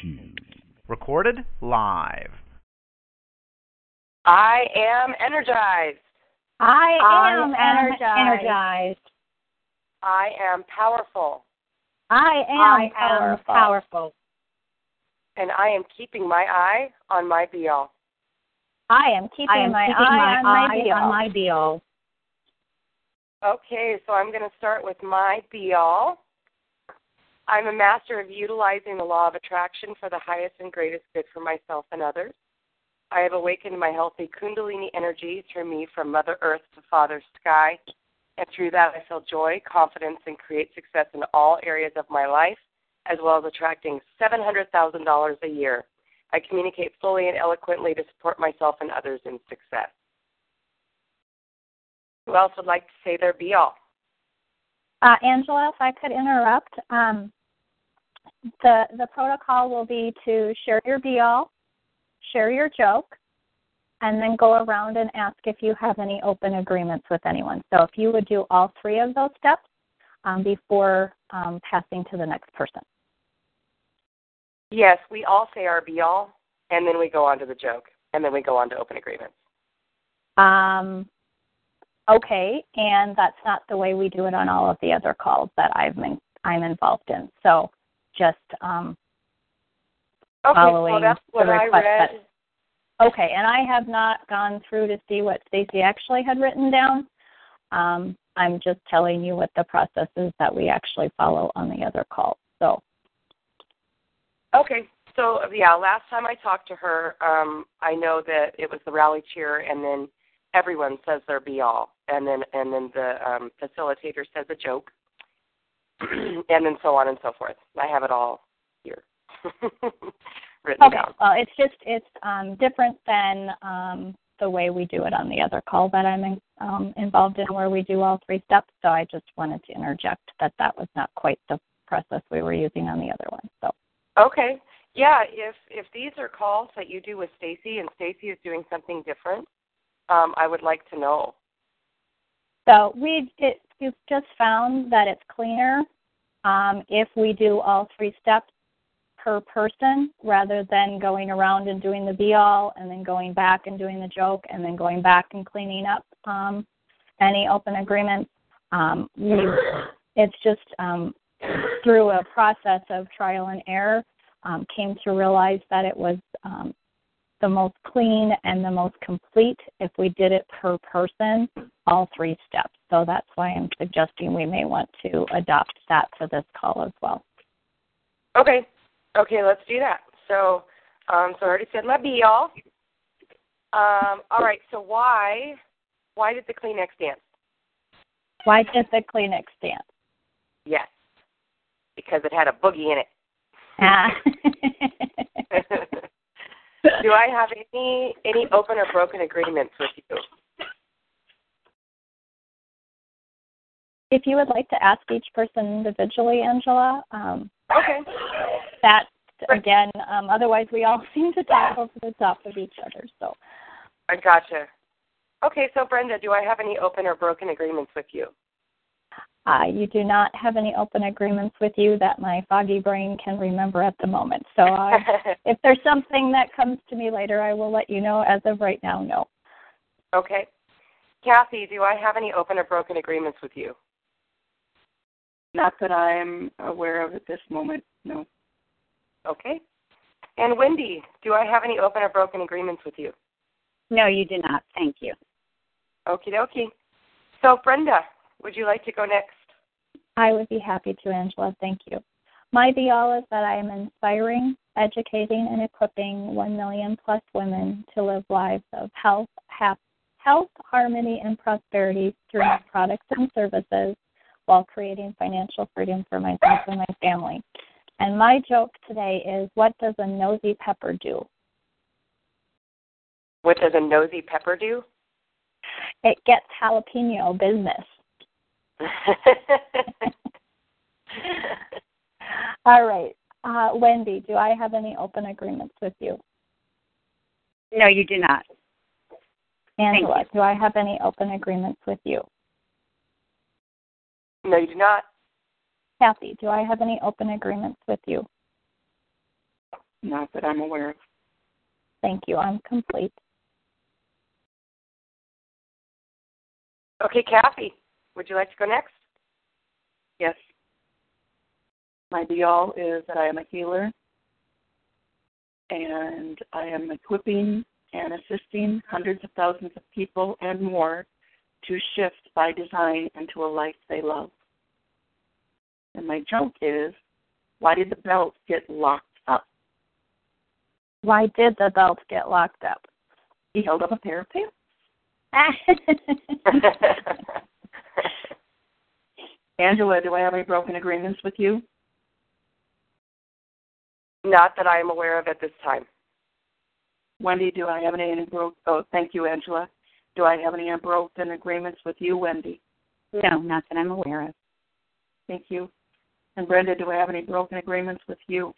shoes. Recorded live. I am energized. I I am, am energized. energized. I am powerful. I am I powerful. am powerful. And I am keeping my eye on my be all. I am keeping I am my keeping eye my on my eye deal. on my deal. Okay, so I'm going to start with my be all. I'm a master of utilizing the law of attraction for the highest and greatest good for myself and others. I have awakened my healthy Kundalini energy through me from Mother Earth to Father Sky, and through that I feel joy, confidence, and create success in all areas of my life, as well as attracting $700,000 a year. I communicate fully and eloquently to support myself and others in success. Who else would like to say their be all? Uh, Angela, if I could interrupt, um, the the protocol will be to share your be all, share your joke, and then go around and ask if you have any open agreements with anyone. So if you would do all three of those steps um, before um, passing to the next person. Yes, we all say our be all, and then we go on to the joke, and then we go on to open agreements. Um, okay, and that's not the way we do it on all of the other calls that I've been, I'm involved in. So just um, Okay, Following well that's what the I request read. Okay, and I have not gone through to see what Stacy actually had written down. Um, I'm just telling you what the process is that we actually follow on the other calls. So, Okay, so yeah, last time I talked to her, um, I know that it was the rally cheer, and then everyone says their be all, and then and then the um, facilitator says a joke, and then so on and so forth. I have it all here written okay, down. well, it's just it's um, different than um, the way we do it on the other call that I'm in, um, involved in, where we do all three steps. So I just wanted to interject that that was not quite the process we were using on the other one. So. Okay. Yeah, if if these are calls that you do with Stacy and Stacy is doing something different, um, I would like to know. So we it, you've just found that it's cleaner um, if we do all three steps per person rather than going around and doing the be all and then going back and doing the joke and then going back and cleaning up um, any open agreements. Um, we, it's just um, through a process of trial and error um, came to realize that it was um, the most clean and the most complete if we did it per person, all three steps. So that's why I'm suggesting we may want to adopt that for this call as well. Okay. Okay, let's do that. So, um, so I already said my be all. Um, all right. So why, why did the Kleenex dance? Why did the Kleenex dance? Yes, because it had a boogie in it. Ah. do I have any any open or broken agreements with you? if you would like to ask each person individually, Angela, um, Okay. that again, um, otherwise we all seem to talk over the top of each other. So I gotcha. Okay, so Brenda, do I have any open or broken agreements with you? Uh, you do not have any open agreements with you that my foggy brain can remember at the moment. So uh, if there's something that comes to me later, I will let you know. As of right now, no. okay. Kathy, do I have any open or broken agreements with you? Not that I'm aware of at this moment, no. Okay. And Wendy, do I have any open or broken agreements with you? No, you do not. Thank you. Okie dokie. So, Brenda, would you like to go next? I would be happy to, Angela. Thank you. My be all is that I am inspiring, educating, and equipping 1 million plus women to live lives of health, hap- health, harmony, and prosperity through my products and services while creating financial freedom for myself and my family. And my joke today is what does a nosy pepper do? What does a nosy pepper do? It gets jalapeno business. All right. Uh, Wendy, do I have any open agreements with you? No, you do not. Angela, do I have any open agreements with you? no, you do not. Kathy, do I have any open agreements with you? Not that I'm aware of. Thank you. I'm complete. Okay, Kathy, would you like to go next? Yes. My be all is that I am a healer and I am equipping and assisting hundreds of thousands of people and more to shift by design into a life they love. And my joke is, why did the belt get locked up? Why did the belt get locked up? He held up a pair of pants. Angela, do I have any broken agreements with you? Not that I am aware of at this time. Wendy, do I have any, any broke? Oh, thank you, Angela. Do I have any broken agreements with you, Wendy? No, not that I'm aware of. Thank you. And Brenda, do I have any broken agreements with you?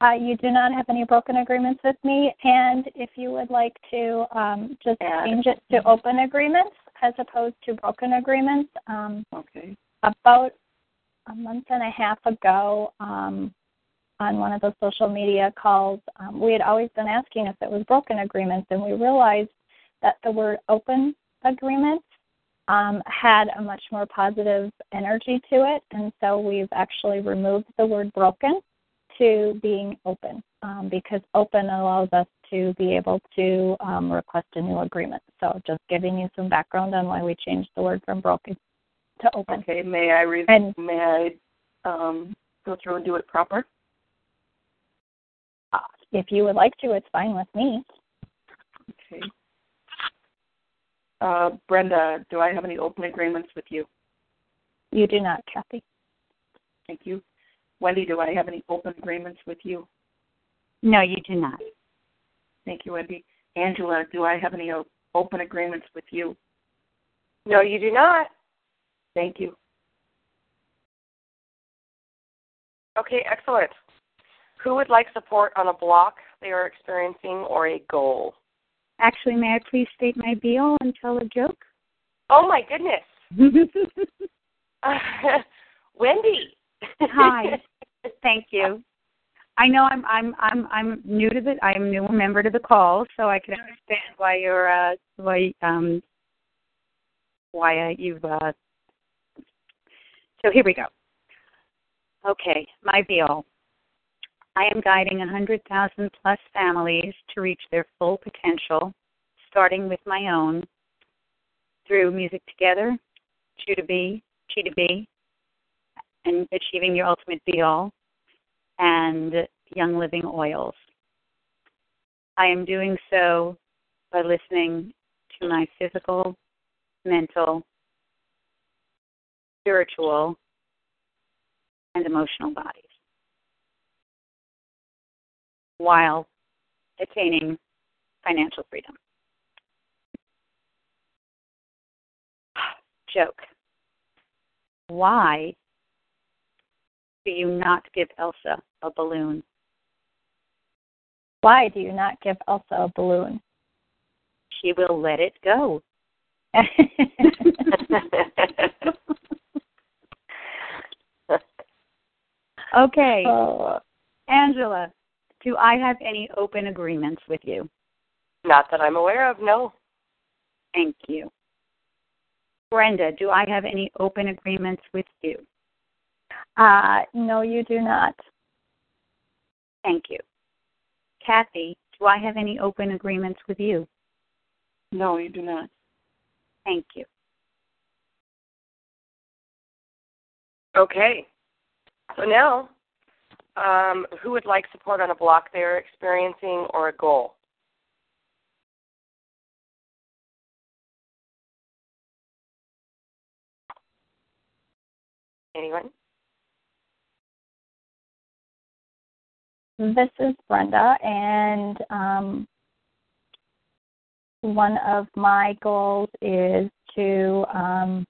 Uh, you do not have any broken agreements with me, and if you would like to um, just Add. change it to open agreements as opposed to broken agreements, um, Okay. About a month and a half ago, um, on one of the social media calls, um, we had always been asking if it was broken agreements, and we realized that the word open agreements um, had a much more positive energy to it, and so we've actually removed the word broken to being open um, because open allows us to be able to um, request a new agreement. So just giving you some background on why we changed the word from broken to open. Okay. May I re- And- may I um, go through and do it proper? Uh, if you would like to, it's fine with me. Okay. Uh, Brenda, do I have any open agreements with you? You do not, Kathy. Thank you. Wendy, do I have any open agreements with you? No, you do not. Thank you, Wendy. Angela, do I have any open agreements with you? No, you do not. Thank you. Okay, excellent. Who would like support on a block they are experiencing or a goal? Actually, may I please state my deal and tell a joke? Oh my goodness. Wendy. Hi. Thank you. I know I'm I'm I'm I'm new to the I'm new member to the call, so I can understand why you're uh why um why uh, you've uh so here we go. Okay, my deal. I am guiding hundred thousand plus families to reach their full potential, starting with my own through music together, Chew to Be, Chi to Be, and achieving your ultimate be all and Young Living Oils. I am doing so by listening to my physical, mental, spiritual, and emotional bodies while attaining financial freedom. Joke. Why do you not give Elsa a balloon? Why do you not give Elsa a balloon? She will let it go. Okay, Oh, Angela, do I have any open agreements with you? Not that I'm aware of, no. Thank you. Brenda, do I have any open agreements with you? uh, no, you do not. Thank you. Kathy, do I have any open agreements with you? No, you do not. Thank you. Okay. So now, um, who would like support on a block they are experiencing or a goal? Anyone? This is Brenda, and um, one of my goals is to um,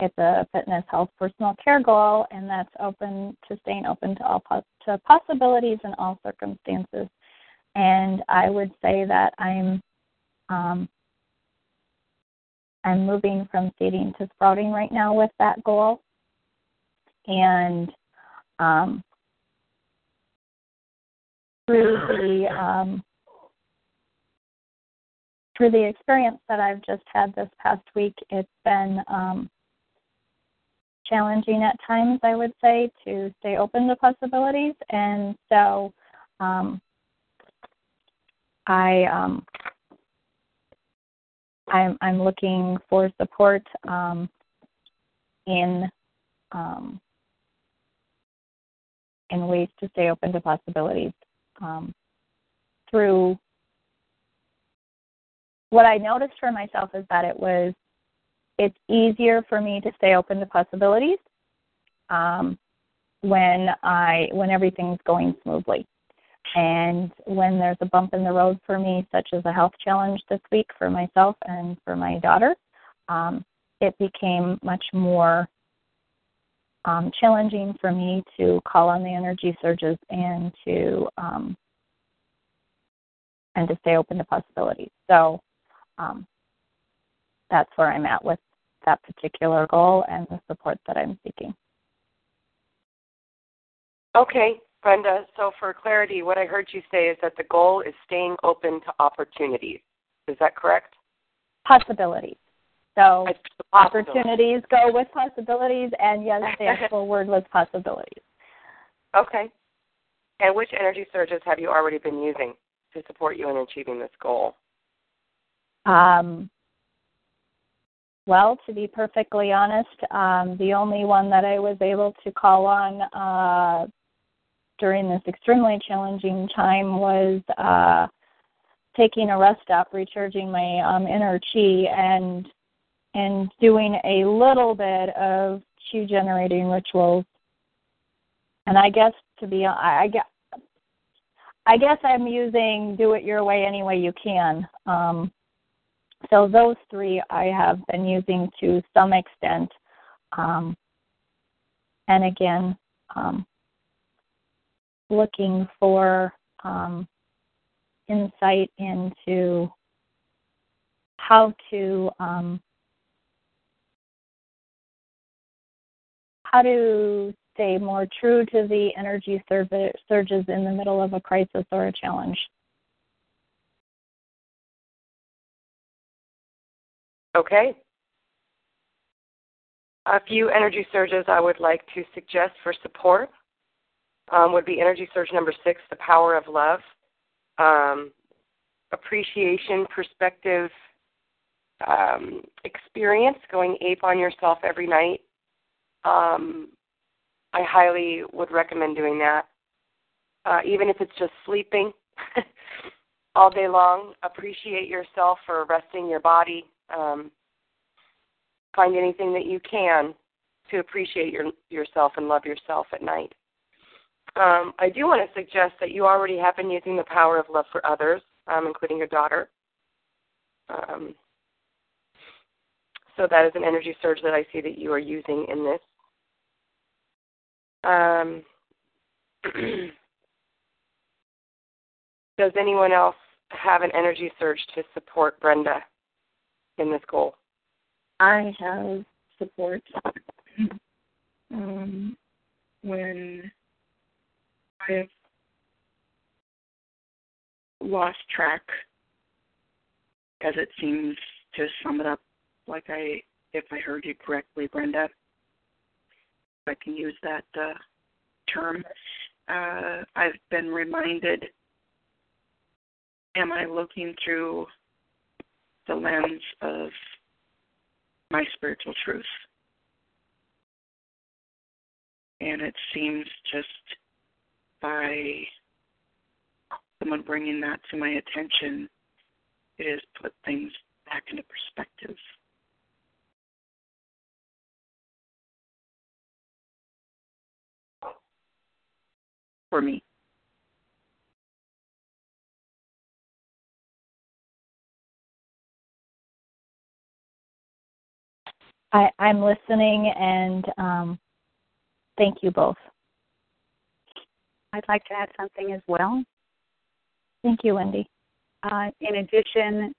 it's a fitness, health, personal care goal, and that's open to staying open to all to possibilities in all circumstances. And I would say that I'm um, I'm moving from seeding to sprouting right now with that goal, and um, through the um, through the experience that I've just had this past week, it's been um, challenging at times, I would say, to stay open to possibilities. And so um, I um, I'm I'm looking for support um, in um, in ways to stay open to possibilities um, through what I noticed for myself is that it was it's easier for me to stay open to possibilities um, when I when everything's going smoothly. And when there's a bump in the road for me, such as a health challenge this week for myself and for my daughter, um, it became much more um, challenging for me to call on the energy surges and to um, and to stay open to possibilities. So um, that's where I'm at with that particular goal and the support that I'm seeking. Okay, Brenda. So for clarity, what I heard you say is that the goal is staying open to opportunities. Is that correct? Possibilities. So possibilities. opportunities go with possibilities, and yes, the actual word was possibilities. Okay. And which energy surges have you already been using to support you in achieving this goal? Um, well, to be perfectly honest, um, the only one that I was able to call on uh, during this extremely challenging time was uh, taking a rest stop, recharging my um, inner chi, and and doing a little bit of chi generating rituals. And I guess to be, I, I guess. I guess I'm using do it your way any way you can. Um, so those three I have been using to some extent. Um, and again, um, looking for um, insight into how to um, how to stay more true to the energy surges in the middle of a crisis or a challenge. Okay. A few energy surges I would like to suggest for support um, would be energy surge number six, the power of love, um, appreciation, perspective, um, experience, going ape on yourself every night. Um, I highly would recommend doing that. Uh, even if it's just sleeping all day long, appreciate yourself for resting your body. Um, find anything that you can to appreciate your, yourself and love yourself at night. Um, I do want to suggest that you already have been using the power of love for others, um, including your daughter. Um, so that is an energy surge that I see that you are using in this. Um, does anyone else have an energy surge to support Brenda in this goal? I have support um, when I have lost track, as it seems to sum it up, like I, if I heard you correctly, Brenda, if I can use that uh, term. Uh, I've been reminded am I looking through the lens of my spiritual truth? And it seems just by someone bringing that to my attention, it has put things back into perspective. For me. I, I'm listening and um, thank you both. I'd like to add something as well. Thank you, Wendy. Uh, in addition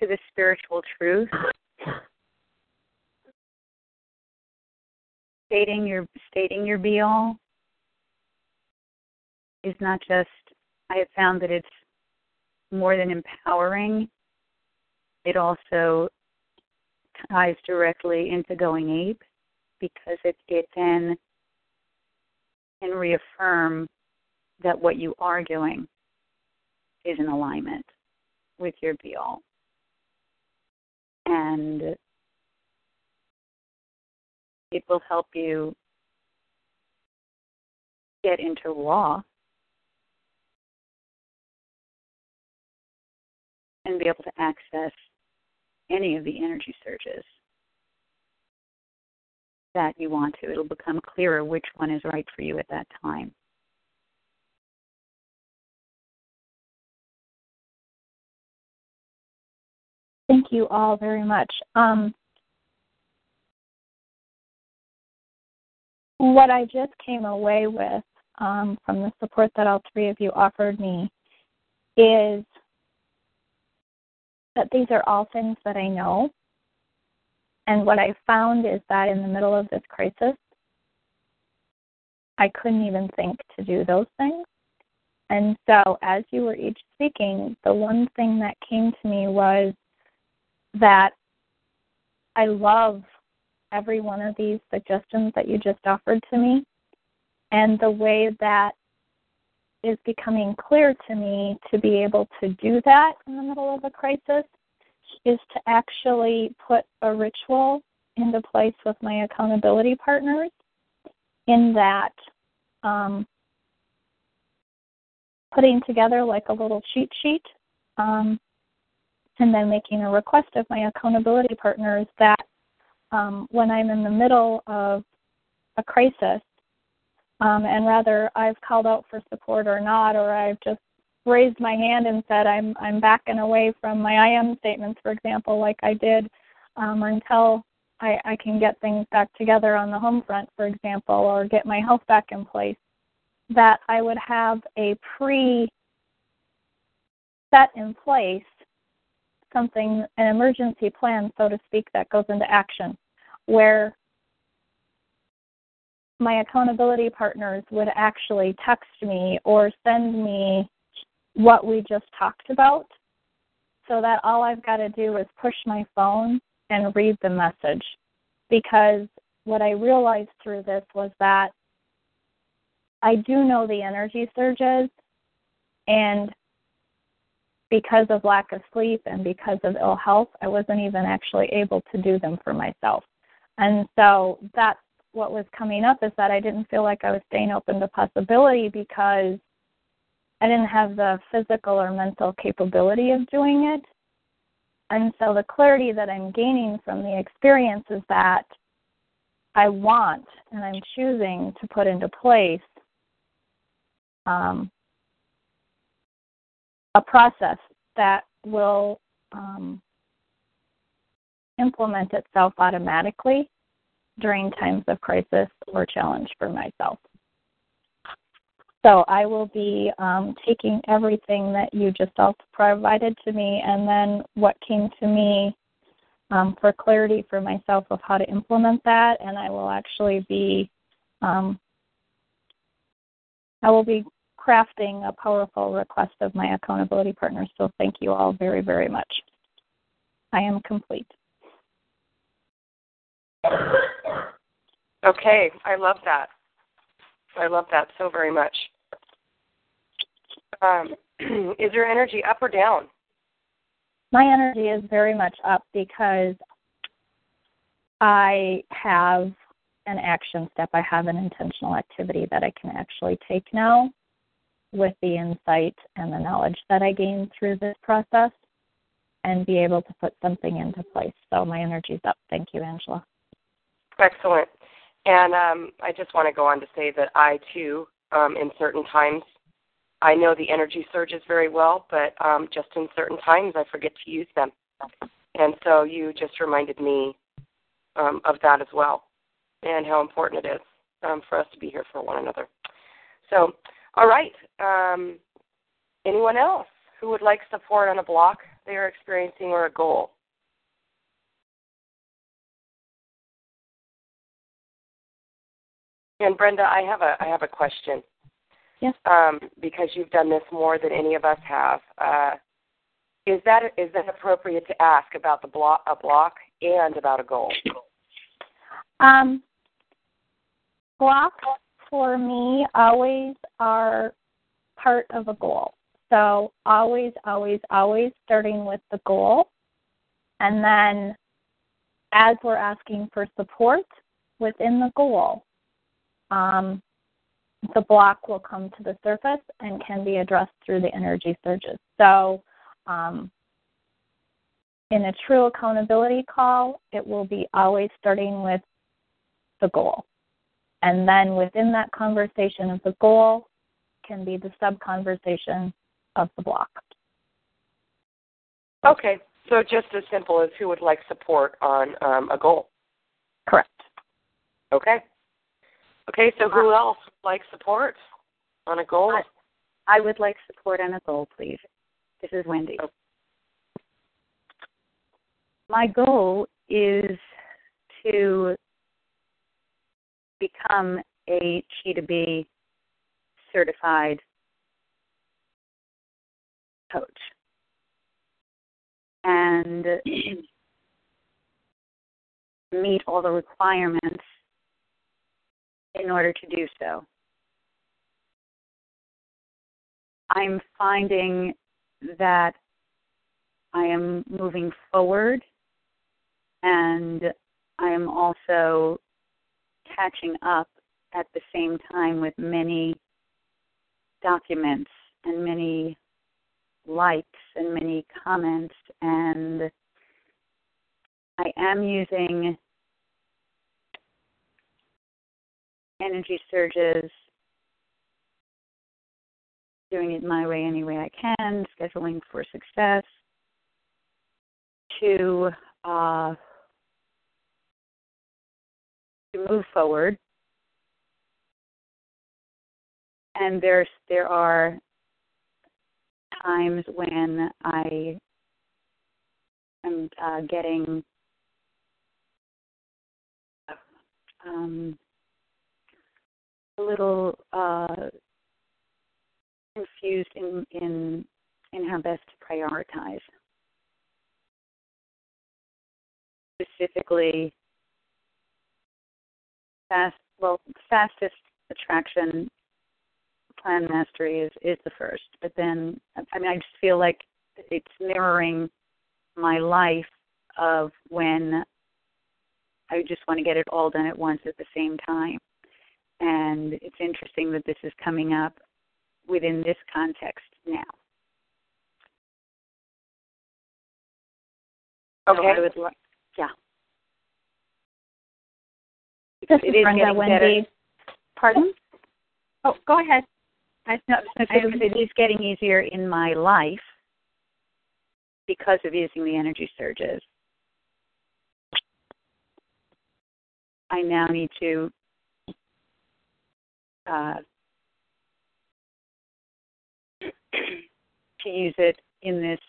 to the spiritual truth, stating your stating your be all is not just I have found that it's more than empowering. It also ties directly into going ape because it it then can reaffirm that what you are doing is in alignment with your be all. And it will help you get into raw and be able to access any of the energy surges that you want to. It'll become clearer which one is right for you at that time. Thank you all very much. Um, what I just came away with um, from the support that all three of you offered me is that these are all things that I know. And what I found is that in the middle of this crisis, I couldn't even think to do those things. And so, as you were each speaking, the one thing that came to me was that I love every one of these suggestions that you just offered to me. And the way that is becoming clear to me to be able to do that in the middle of a crisis is to actually put a ritual into place with my accountability partners in that um, putting together like a little cheat sheet um, and then making a request of my accountability partners that um, when I'm in the middle of a crisis, um, and rather I've called out for support or not, or I've just raised my hand and said I'm I'm backing away from my I am statements, for example, like I did um, until I, I can get things back together on the home front, for example, or get my health back in place. That I would have a pre set in place something, an emergency plan, so to speak, that goes into action, where my accountability partners would actually text me or send me what we just talked about so that all I've got to do is push my phone and read the message. Because what I realized through this was that I do know the energy surges, and because of lack of sleep and because of ill health, I wasn't even actually able to do them for myself. And so that's what was coming up is that I didn't feel like I was staying open to possibility because I didn't have the physical or mental capability of doing it. And so the clarity that I'm gaining from the experience is that I want and I'm choosing to put into place um, a process that will um, implement itself automatically during times of crisis or challenge for myself. So I will be um, taking everything that you just all provided to me, and then what came to me um, for clarity for myself of how to implement that, and I will actually be um, I will be crafting a powerful request of my accountability partners. So thank you all very, very much. I am complete. Okay, I love that. I love that so very much. Um, is your energy up or down? My energy is very much up because I have an action step. I have an intentional activity that I can actually take now with the insight and the knowledge that I gained through this process and be able to put something into place. So my energy's up. Thank you, Angela. Excellent. And um, I just want to go on to say that I too, um, in certain times, I know the energy surges very well, but um, just in certain times I forget to use them. And so you just reminded me um, of that as well and how important it is um, for us to be here for one another. So all right. Um, anyone else who would like support on a block they are experiencing or a goal? And Brenda, I have a I have a question. Yes. Um, because you've done this more than any of us have. Uh, is that is that appropriate to ask about the block a block and about a goal? Um, blocks for me always are part of a goal. So always, always, always starting with the goal. And then as we're asking for support within the goal, um, the block will come to the surface and can be addressed through the energy surges. So um, in a true accountability call, it will be always starting with the goal. And then within that conversation of the goal can be the sub conversation of the block. Okay, so just as simple as who would like support on um, a goal. Correct. Okay. Okay, so uh, who else would like support on a goal? I, I would like support on a goal, please. This is Wendy. Oh. My goal is to become a Chi to B certified coach. And meet all the requirements in order to do so. I'm finding that I am moving forward and I am also catching up at the same time with many documents and many likes and many comments and I am using energy surges doing it my way any way I can, scheduling for success, to uh, to move forward. And there's there are times when I am uh, getting um, a little uh, confused in, in in how best to prioritize. Specifically, fast well fastest attraction plan mastery is is the first, but then I mean I just feel like it's mirroring my life of when I just want to get it all done at once at the same time. And it's interesting that this is coming up within this context now. Okay. So I would like, yeah. This It is Brenda getting Wendy. better. Pardon? Oh, go ahead. I, no, because it is getting easier in my life because of using the energy surges. I now need to uh, to use it in this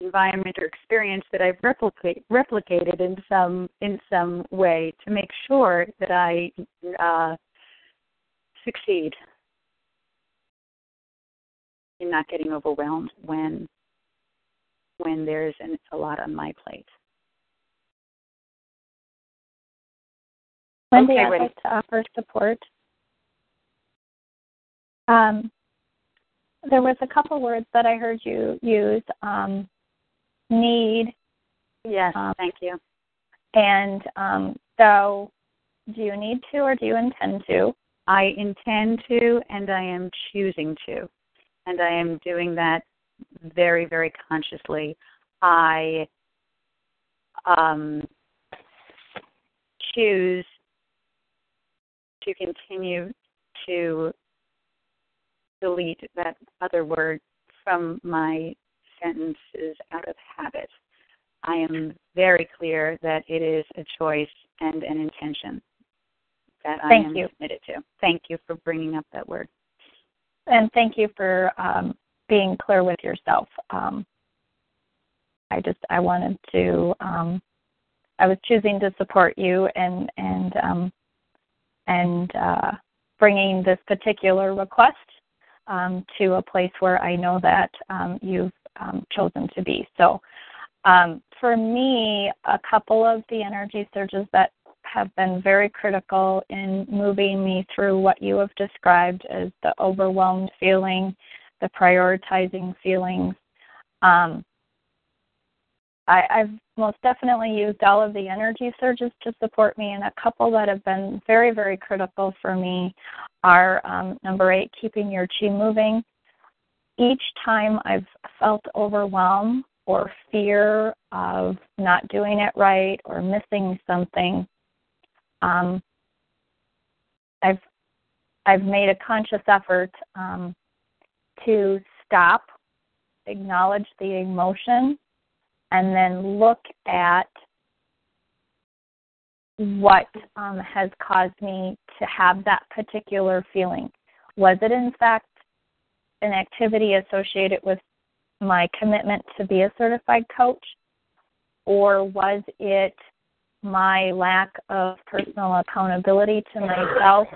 environment or experience that I've replicate, replicated in some in some way to make sure that I uh, succeed in not getting overwhelmed when when there's an, a lot on my plate. Wendy, Okay, I'd Wendy. like to offer support. Um, there was a couple words that I heard you use: um, need, Yes, Um, thank you. and um, so. Do you need to, or do you intend to? I intend to, and I am choosing to, and I am doing that very, very consciously. I um, choose to continue to delete that other word from my sentences out of habit. I am very clear that it is a choice and an intention that I Thank am you. committed to. Thank you for bringing up that word. And thank you for um, being clear with yourself. Um, I just I wanted to um, I was choosing to support you and and um, and uh, bringing this particular request um, to a place where I know that um, you've um, chosen to be. So, um, for me, a couple of the energy surges that have been very critical in moving me through what you have described as the overwhelmed feeling, the prioritizing feelings. Um, I, I've most definitely used all of the energy surges to support me, and a couple that have been very, very critical for me are um, number eight, keeping your chi moving. Each time I've felt overwhelmed or fear of not doing it right or missing something, um, I've I've made a conscious effort um, to stop, acknowledge the emotion, and then look at what um, has caused me to have that particular feeling. Was it, in fact, an activity associated with my commitment to be a certified coach? Or was it my lack of personal accountability to myself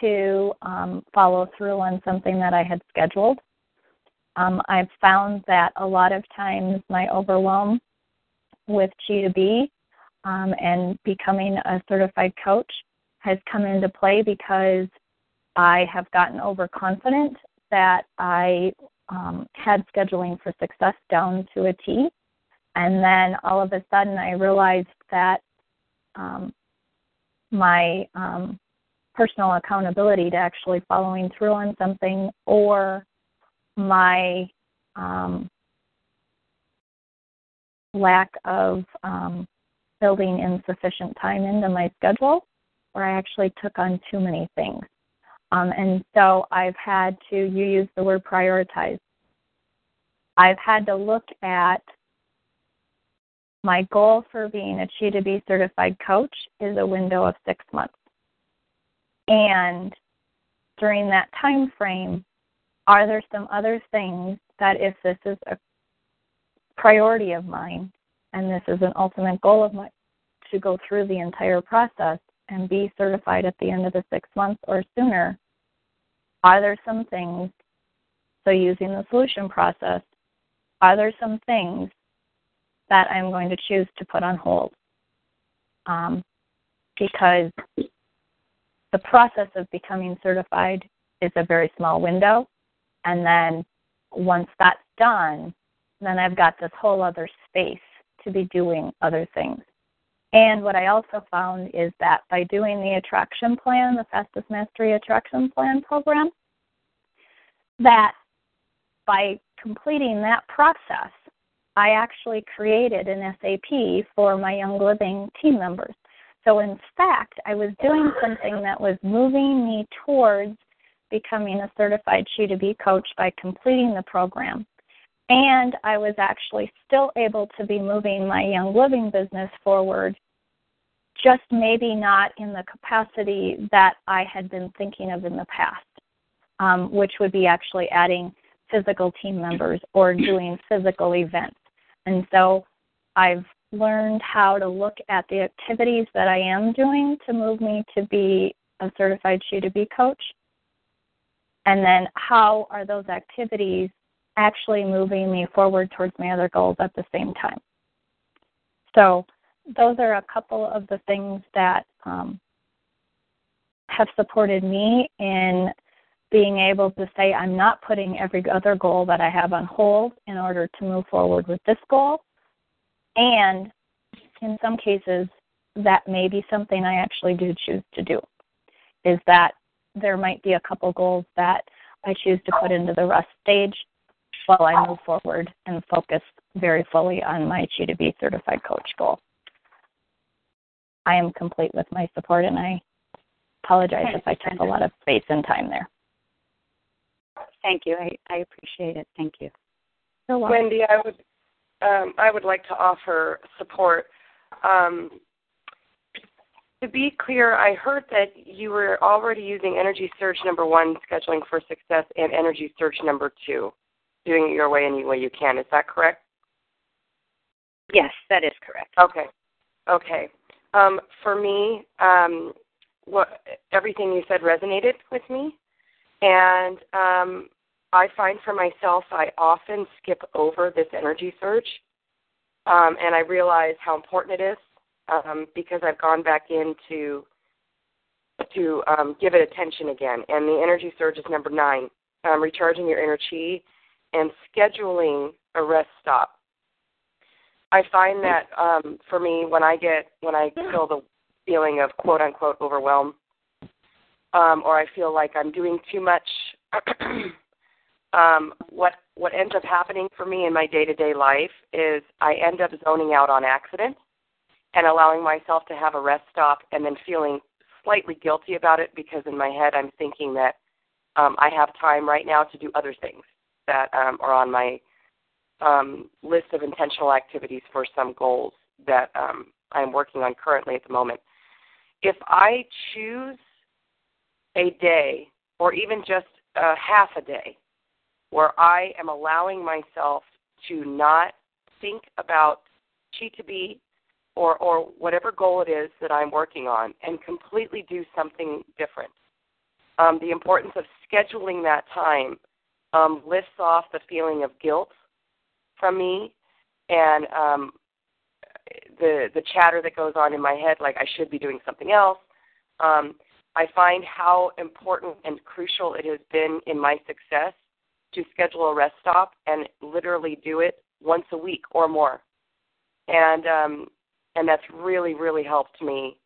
to um, follow through on something that I had scheduled? Um, I've found that a lot of times my overwhelm with Chi2B um, and becoming a certified coach has come into play because I have gotten overconfident that I um, had scheduling for success down to a T. And then all of a sudden I realized that um, my um, personal accountability to actually following through on something or my um, lack of um, building insufficient time into my schedule, where I actually took on too many things. Um, and so I've had to, you use the word prioritize. I've had to look at my goal for being a Chi2B certified coach is a window of six months. And during that time frame, are there some other things that if this is a priority of mine and this is an ultimate goal of mine to go through the entire process and be certified at the end of the six months or sooner, are there some things, so using the solution process, are there some things that I'm going to choose to put on hold? Um, because the process of becoming certified is a very small window and then once that's done, then I've got this whole other space to be doing other things. And what I also found is that by doing the attraction plan, the Fastest Mastery Attraction Plan program, that by completing that process, I actually created an SAP for my Young Living team members. So, in fact, I was doing something that was moving me towards becoming a certified Chi2B coach by completing the program. And I was actually still able to be moving my Young Living business forward, just maybe not in the capacity that I had been thinking of in the past, um, which would be actually adding physical team members or doing physical events. And so I've learned how to look at the activities that I am doing to move me to be a certified Chi2B coach and then how are those activities actually moving me forward towards my other goals at the same time. So, those are a couple of the things that um, have supported me in being able to say I'm not putting every other goal that I have on hold in order to move forward with this goal. And in some cases, that may be something I actually do choose to do. Is that there might be a couple goals that I choose to put into the rest stage while I move forward and focus very fully on my Chi2B certified coach goal. I am complete with my support and I apologize if I took a lot of space and time there. Thank you. I, I appreciate it. Thank you. Wendy, I would um, I would like to offer support. Um, to be clear, I heard that you were already using Energy surge number one, scheduling for success, and Energy surge number two, doing it your way any way you can. Is that correct? Yes, that is correct. Okay. Okay. Um, for me, um, what everything you said resonated with me, and um, I find for myself I often skip over this energy surge, um, and I realize how important it is um, because I've gone back into to um, give it attention again. And the energy surge is number nine, um, recharging your inner chi and scheduling a rest stop. I find that um, for me, when I get when I feel the feeling of quote unquote overwhelm, um, or I feel like I'm doing too much, um, what what ends up happening for me in my day to day life is I end up zoning out on accident and allowing myself to have a rest stop and then feeling slightly guilty about it because in my head I'm thinking that um, I have time right now to do other things that um, are on my um, list of intentional activities for some goals that um, I'm working on currently at the moment. If I choose a day or even just a half a day where I am allowing myself to not think about chi to be or, or whatever goal it is that I'm working on and completely do something different. Um, the importance of scheduling that time um, lifts off the feeling of guilt from me and um, the the chatter that goes on in my head, like I should be doing something else. Um, I find how important and crucial it has been in my success to schedule a rest stop and literally do it once a week or more. And um, and that's really really helped me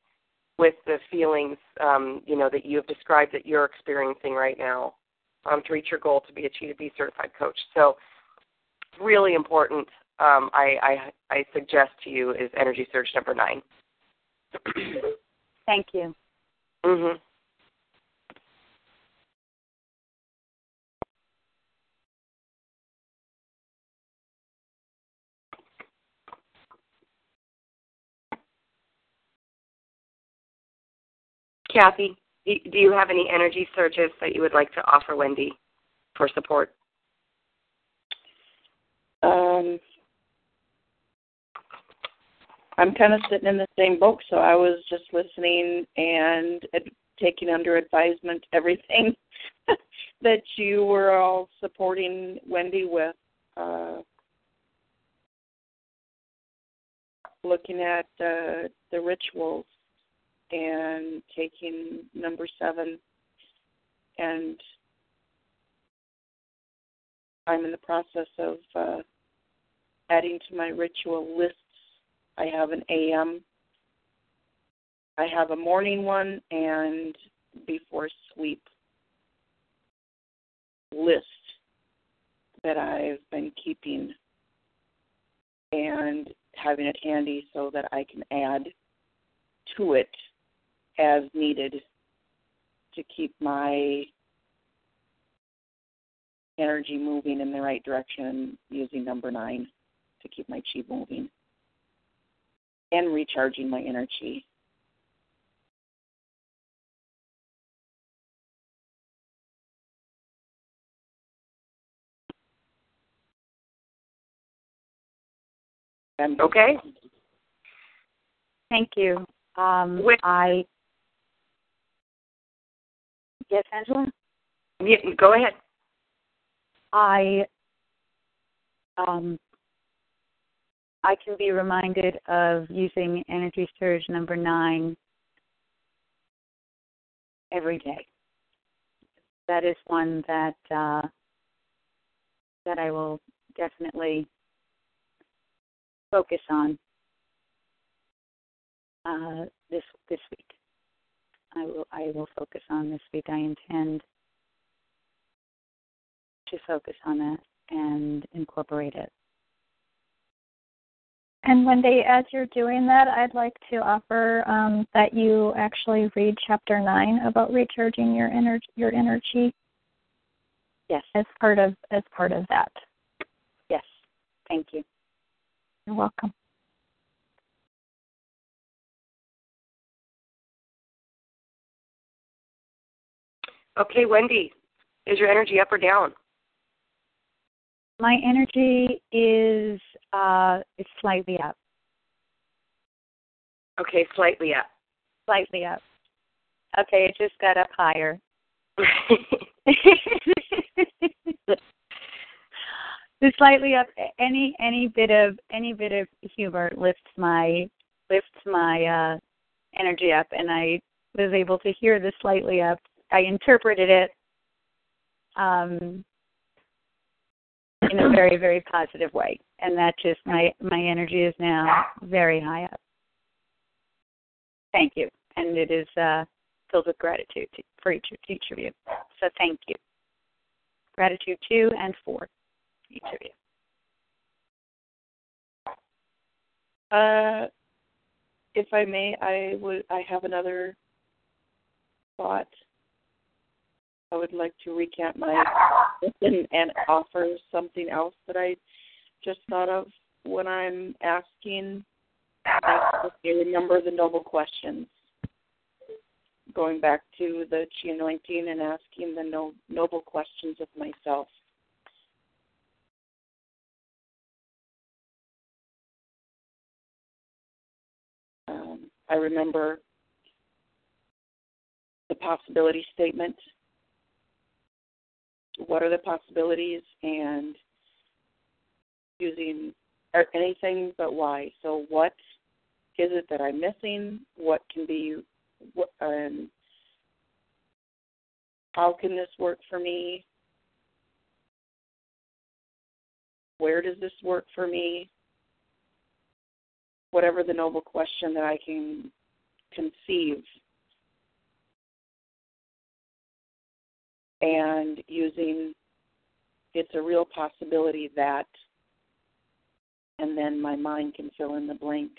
with the feelings um, you know that you have described that you're experiencing right now um, to reach your goal to be a Be certified coach. So really important. Um, I, I I suggest to you is Energy Surge number nine. Thank you. Mhm. Kathy, do you have any energy surges that you would like to offer Wendy for support? Um, I'm kind of sitting in the same boat, so I was just listening and ad- taking under advisement everything that you were all supporting Wendy with. Uh, looking at uh, the rituals and taking number seven and I'm in the process of uh, adding to my ritual lists. I have an AM, I have a morning one, and before sleep list that I've been keeping and having it handy so that I can add to it as needed to keep my energy moving in the right direction using number nine to keep my chi moving and recharging my energy. Okay. Thank you. Um, I yes, Angela. Yeah, go ahead. I um, I can be reminded of using Energy Surge number nine every day. That is one that uh, that I will definitely focus on uh, this this week. I will I will focus on this week. I intend to focus on that and incorporate it. And Wendy, as you're doing that, I'd like to offer um, that you actually read chapter nine about recharging your ener- your energy. Yes. As part of as part of that. Yes. Thank you. You're welcome. Okay, Wendy, is your energy up or down? My energy is uh is slightly up. Okay, slightly up. Slightly up. Okay, it just got up higher. the slightly up any any bit of any bit of humor lifts my lifts my uh energy up and I was able to hear the slightly up. I interpreted it um in a very, very positive way. And that just my my energy is now very high up. Thank you. And it is uh filled with gratitude to, for each, each of you. So thank you. Gratitude to and for each of you. Uh, if I may, I would. I have another thought. I would like to recant my and, and offer something else that I just thought of when I'm asking. I remember the noble questions. Going back to the chi anointing and asking the no, noble questions of myself. Um, I remember the possibility statement. What are the possibilities? And using anything but why. So, what is it that I'm missing? What can be, um, how can this work for me? Where does this work for me? whatever the noble question that I can conceive. And using it's a real possibility that, and then my mind can fill in the blank.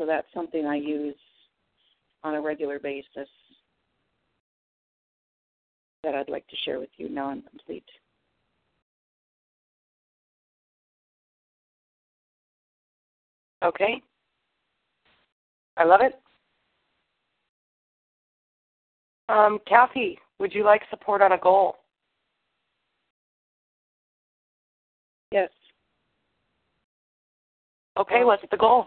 So that's something I use on a regular basis that I'd like to share with you. Now I'm complete. Okay. I love it. Um, Kathy, would you like support on a goal? Yes. Okay, what's the goal?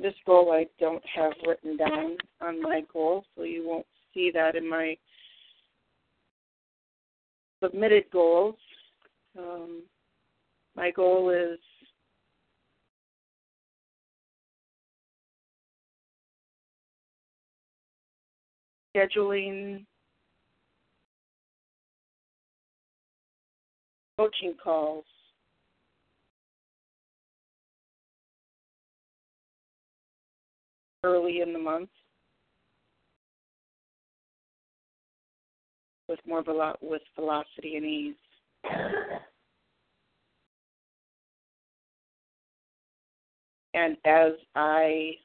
This goal I don't have written down on my goal, so you won't see that in my submitted goals. Um, my goal is scheduling coaching calls. Early in the month with more velo- with velocity and ease. And as I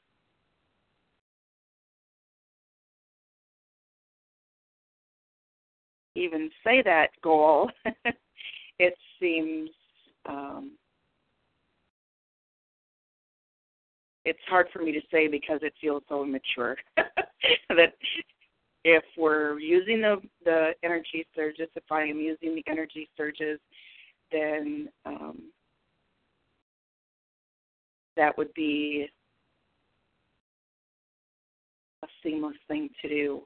even say that goal, it seems um, it's hard for me to say because it feels so immature. that if we're using the the energy surges, if I am using the energy surges, then um, that would be a seamless thing to do.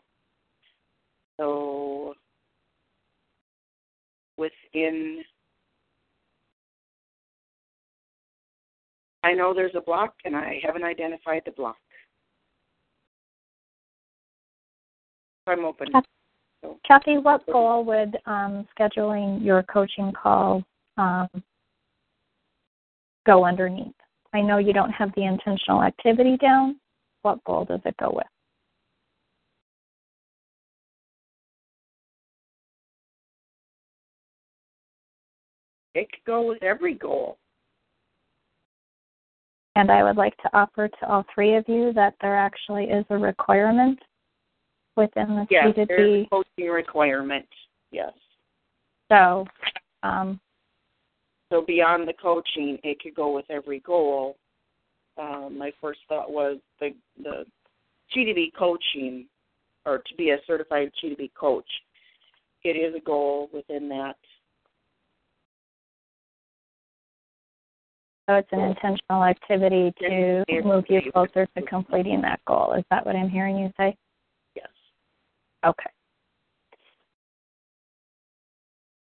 So within I know there's a block and I haven't identified the block. I'm open. So. Kathy, what goal would um, scheduling your coaching call um, go underneath? I know you don't have the intentional activity down. What goal does it go with? It could go with every goal. And I would like to offer to all three of you that there actually is a requirement within the yes, there's a coaching requirement. Yes. So, um, so beyond the coaching, it could go with every goal. Um, my first thought was the the CDB coaching, or to be a certified CDB coach. It is a goal within that So it's an intentional activity to move you closer to completing that goal. Is that what I'm hearing you say? Yes. Okay.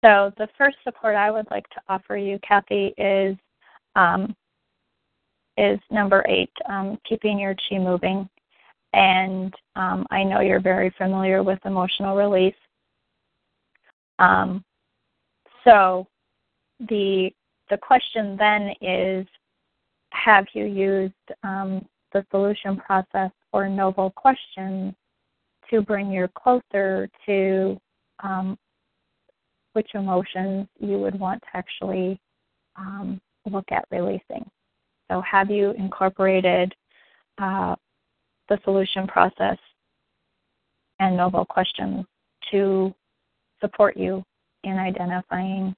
So the first support I would like to offer you, Kathy, is um, is number eight, um, keeping your chi moving. And um, I know you're very familiar with emotional release. Um, so the the question then is, have you used um, the solution process or noble questions to bring you closer to um, which emotions you would want to actually um, look at releasing. So, have you incorporated uh, the solution process and noble questions to support you in identifying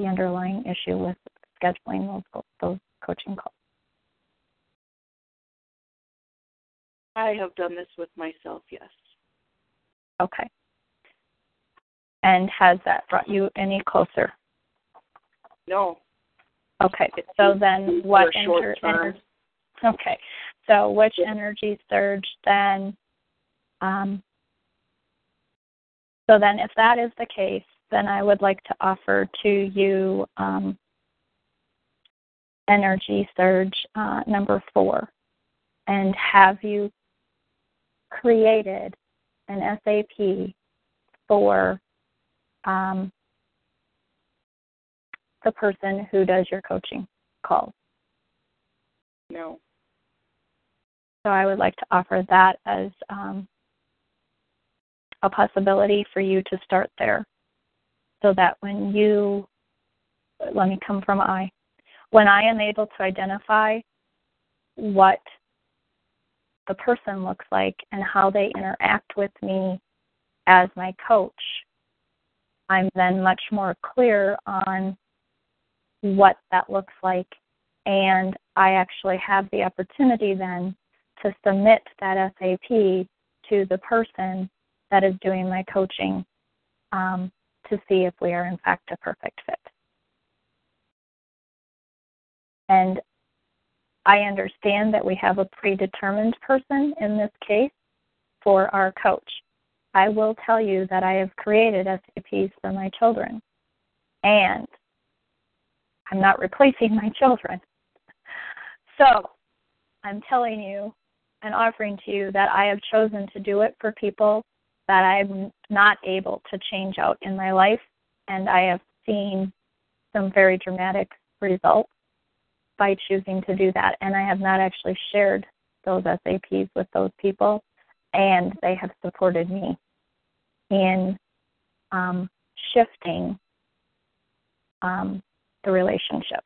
the underlying issue with scheduling those those coaching calls? I have done this with myself, yes. Okay. And has that brought you any closer? No. Okay. So then what enter, enter, Okay. So which energy surge then um, so then if that is the case, then I would like to offer to you um, energy surge uh, number four and have you created an SAP for um, the person who does your coaching calls? No. So I would like to offer that as um, a possibility for you to start there so that when you, let me come from I, when I am able to identify what the person looks like and how they interact with me as my coach, I'm then much more clear on what that looks like. And I actually have the opportunity then to submit that SAP to the person that is doing my coaching um, to see if we are, in fact, a perfect fit. And I understand that we have a predetermined person in this case for our coach. I will tell you that I have created SAPs for my children. And I'm not replacing my children. So I'm telling you and offering to you that I have chosen to do it for people that I'm not able to change out in my life. And I have seen some very dramatic results by choosing to do that. And I have not actually shared those SAPs with those people, and they have supported me in um, shifting um, the relationship.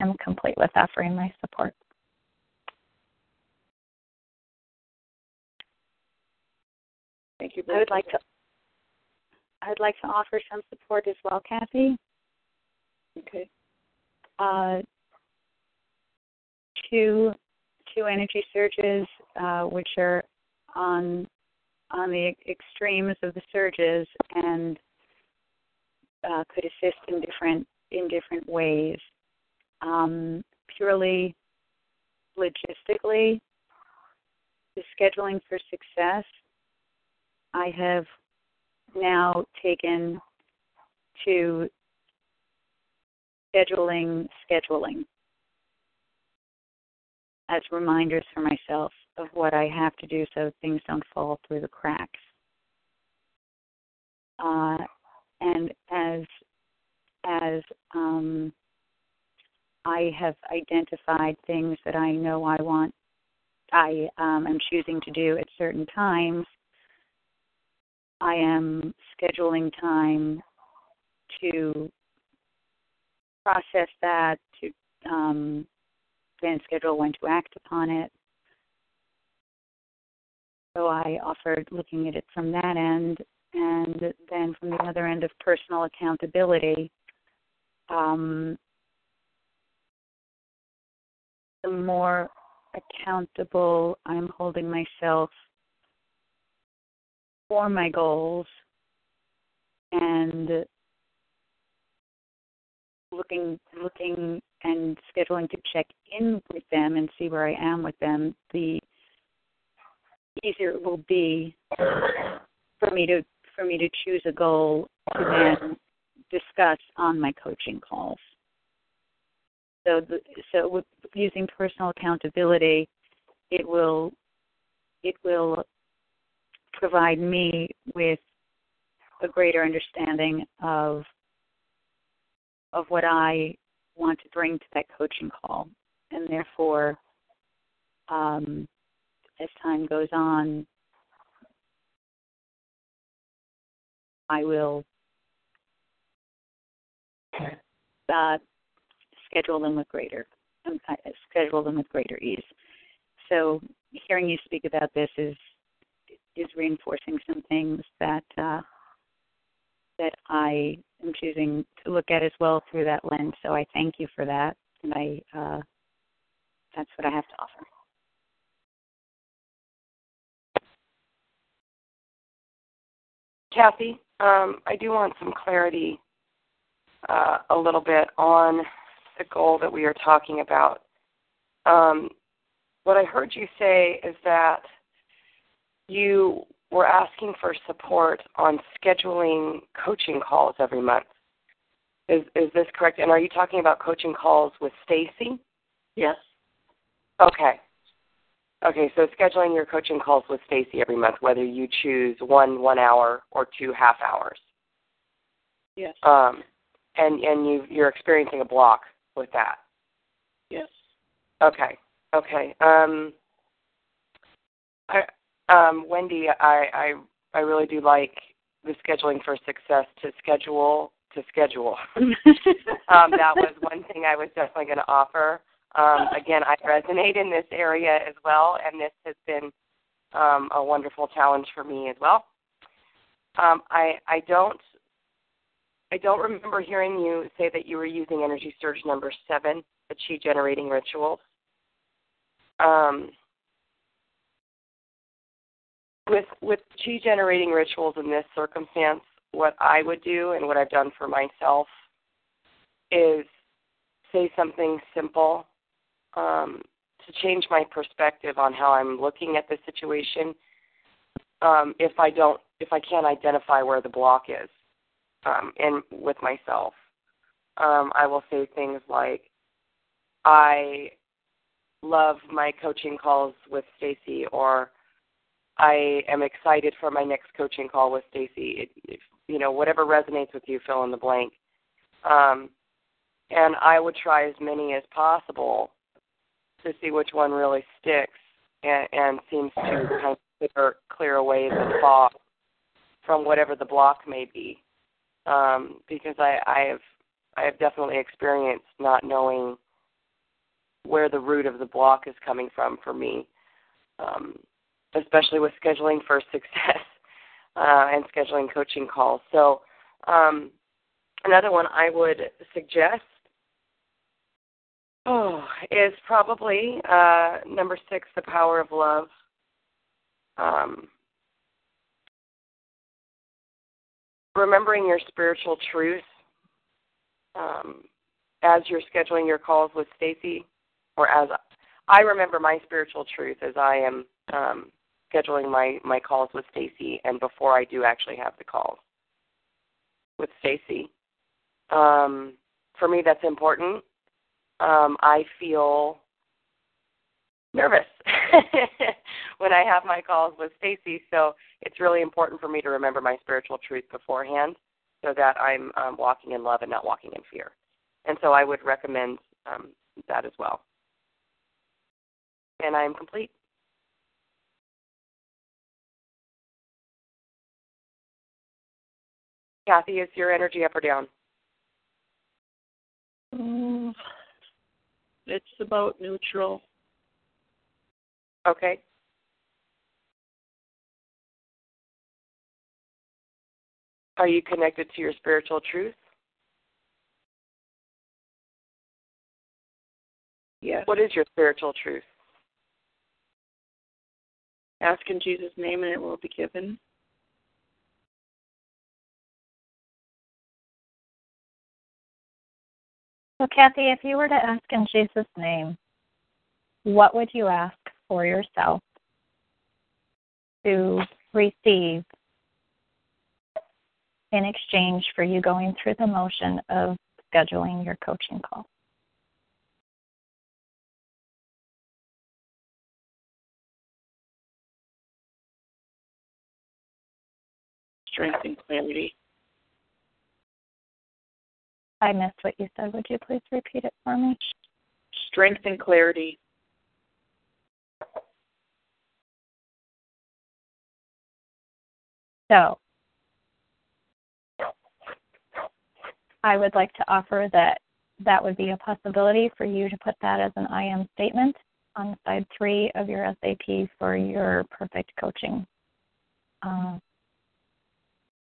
I'm complete with offering my support. Thank you. I would like to I'd like to offer some support as well, Kathy. Okay. Uh, two two energy surges, uh, which are on on the extremes of the surges and uh, could assist in different in different ways. Um, purely logistically, the scheduling for success, I have now taken to scheduling scheduling as reminders for myself of what I have to do so things don't fall through the cracks. Uh, and as as um, I have identified things that I know I want, I um, am choosing to do at certain times. I am scheduling time to process that, to um, then schedule when to act upon it. So I offered looking at it from that end, and then from the other end of personal accountability, um, more accountable I'm holding myself for my goals and looking looking and scheduling to check in with them and see where I am with them, the easier it will be for me to for me to choose a goal to then discuss on my coaching calls. So, the, so with using personal accountability, it will it will provide me with a greater understanding of of what I want to bring to that coaching call, and therefore, um, as time goes on, I will uh, schedule them with greater schedule them with greater ease. So, hearing you speak about this is is reinforcing some things that uh, that I am choosing to look at as well through that lens. So I thank you for that, and I uh, that's what I have to offer. Kathy, um, I do want some clarity uh, a little bit on the goal that we are talking about. Um, what I heard you say is that you were asking for support on scheduling coaching calls every month. Is is this correct? And are you talking about coaching calls with Stacy? Yes. Okay. Okay, so scheduling your coaching calls with Stacy every month, whether you choose one one hour or two half hours. Yes. Um, and and you you're experiencing a block with that. Yes. Okay. Okay. Um, I, um, Wendy, I, I I really do like the scheduling for success to schedule to schedule. um, that was one thing I was definitely going to offer. Um, again, I resonate in this area as well, and this has been um, a wonderful challenge for me as well. Um, I I don't I don't remember hearing you say that you were using Energy Surge number seven, the chi generating rituals. Um, with with chi generating rituals in this circumstance, what I would do and what I've done for myself is say something simple um, to change my perspective on how I'm looking at the situation. Um, if I don't, if I can't identify where the block is, um, and with myself, um, I will say things like, "I love my coaching calls with Stacy," or "I am excited for my next coaching call with Stacy." You know, whatever resonates with you, fill in the blank. Um, and I would try as many as possible to see which one really sticks and, and seems to kind of clear, clear away the fog from whatever the block may be. Um, because I, I have I have definitely experienced not knowing where the root of the block is coming from for me, um, especially with scheduling for success uh, and scheduling coaching calls. So um, another one I would suggest oh, is probably uh, number six, the power of love. Um, remembering your spiritual truth um, as you're scheduling your calls with Stacy, or as I remember my spiritual truth as I am um, scheduling my my calls with Stacy, and before I do actually have the calls with Stacy. Um, for me, that's important. Um, I feel nervous when I have my calls with Stacy, so it's really important for me to remember my spiritual truth beforehand, so that I'm um, walking in love and not walking in fear. And so I would recommend um, that as well. And I'm complete. Kathy, is your energy up or down? Mm, it's about neutral. Okay. Are you connected to your spiritual truth? Yes. What is your spiritual truth? Ask in Jesus' name and it will be given. So, Kathy, if you were to ask in Jesus' name, what would you ask for yourself to receive in exchange for you going through the motion of scheduling your coaching call? Strength and clarity. I missed what you said. Would you please repeat it for me? Strength and clarity. So, I would like to offer that that would be a possibility for you to put that as an I am statement on side three of your SAP for your perfect coaching uh,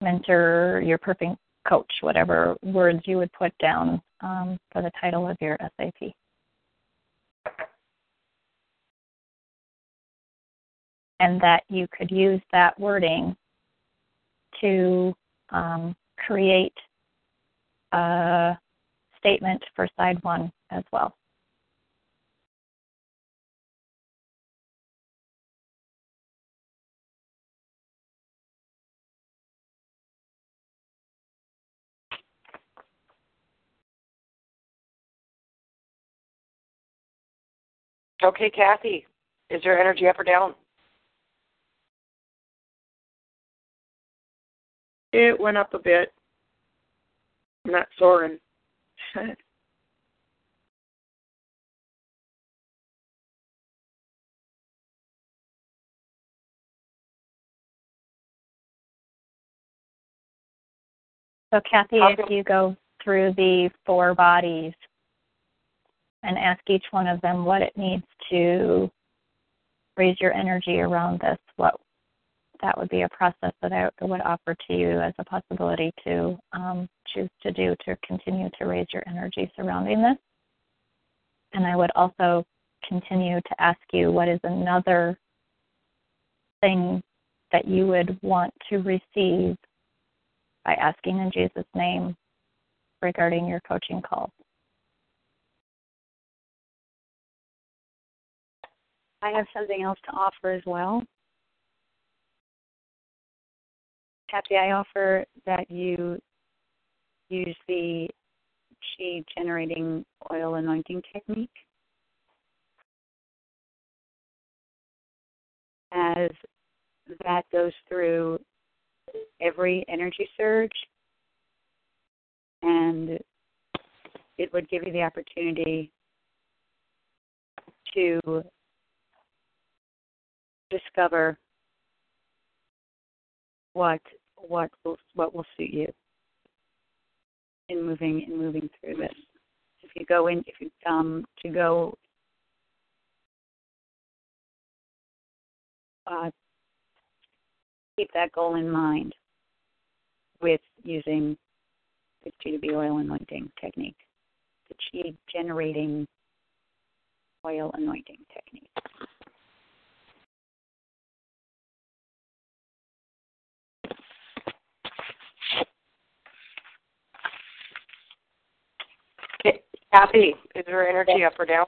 mentor, your perfect coach, whatever words you would put down um, for the title of your SAP. And that you could use that wording to um, create a statement for side one as well. Okay, Kathy, is your energy up or down? It went up a bit. I'm not soaring. So, Kathy, if you go through the four bodies and ask each one of them what it needs to raise your energy around this, what that would be a process that I would offer to you as a possibility to um, choose to do to continue to raise your energy surrounding this. And I would also continue to ask you what is another thing that you would want to receive by asking in Jesus' name regarding your coaching calls. I have something else to offer as well. Kathy, I offer that you use the chi generating oil anointing technique as that goes through every energy surge and it would give you the opportunity to discover what what will what will suit you in moving in moving through this. If you go in if you um to go uh, keep that goal in mind with using the be oil anointing technique, the chi generating oil anointing technique. Kathy, is her energy up or down?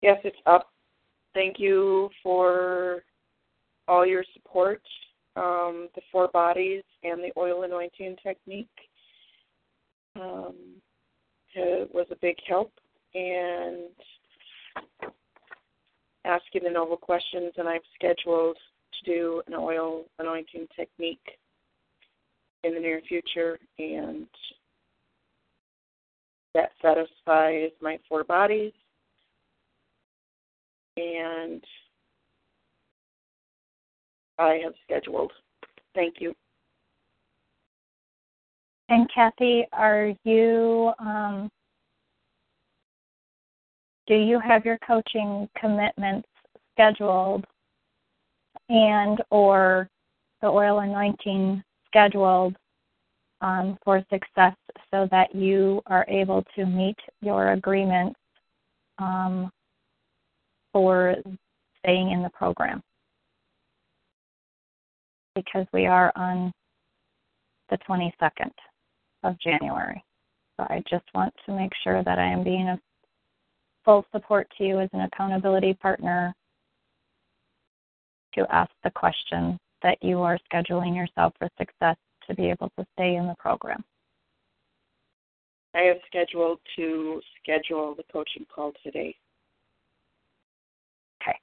Yes, it's up. Thank you for all your support, um, the four bodies and the oil anointing technique. Um, it was a big help, and asking the noble questions, and I've scheduled to do an oil anointing technique in the near future, and that satisfies my four bodies. And I have scheduled. Thank you. And Kathy, are you um, do you have your coaching commitments scheduled and or the oil anointing scheduled um, for success so that you are able to meet your agreements um, for staying in the program because we are on the 22nd of January. So I just want to make sure that I am being a full support to you as an accountability partner to ask the question that you are scheduling yourself for success to be able to stay in the program. I have scheduled to schedule the coaching call today. Okay.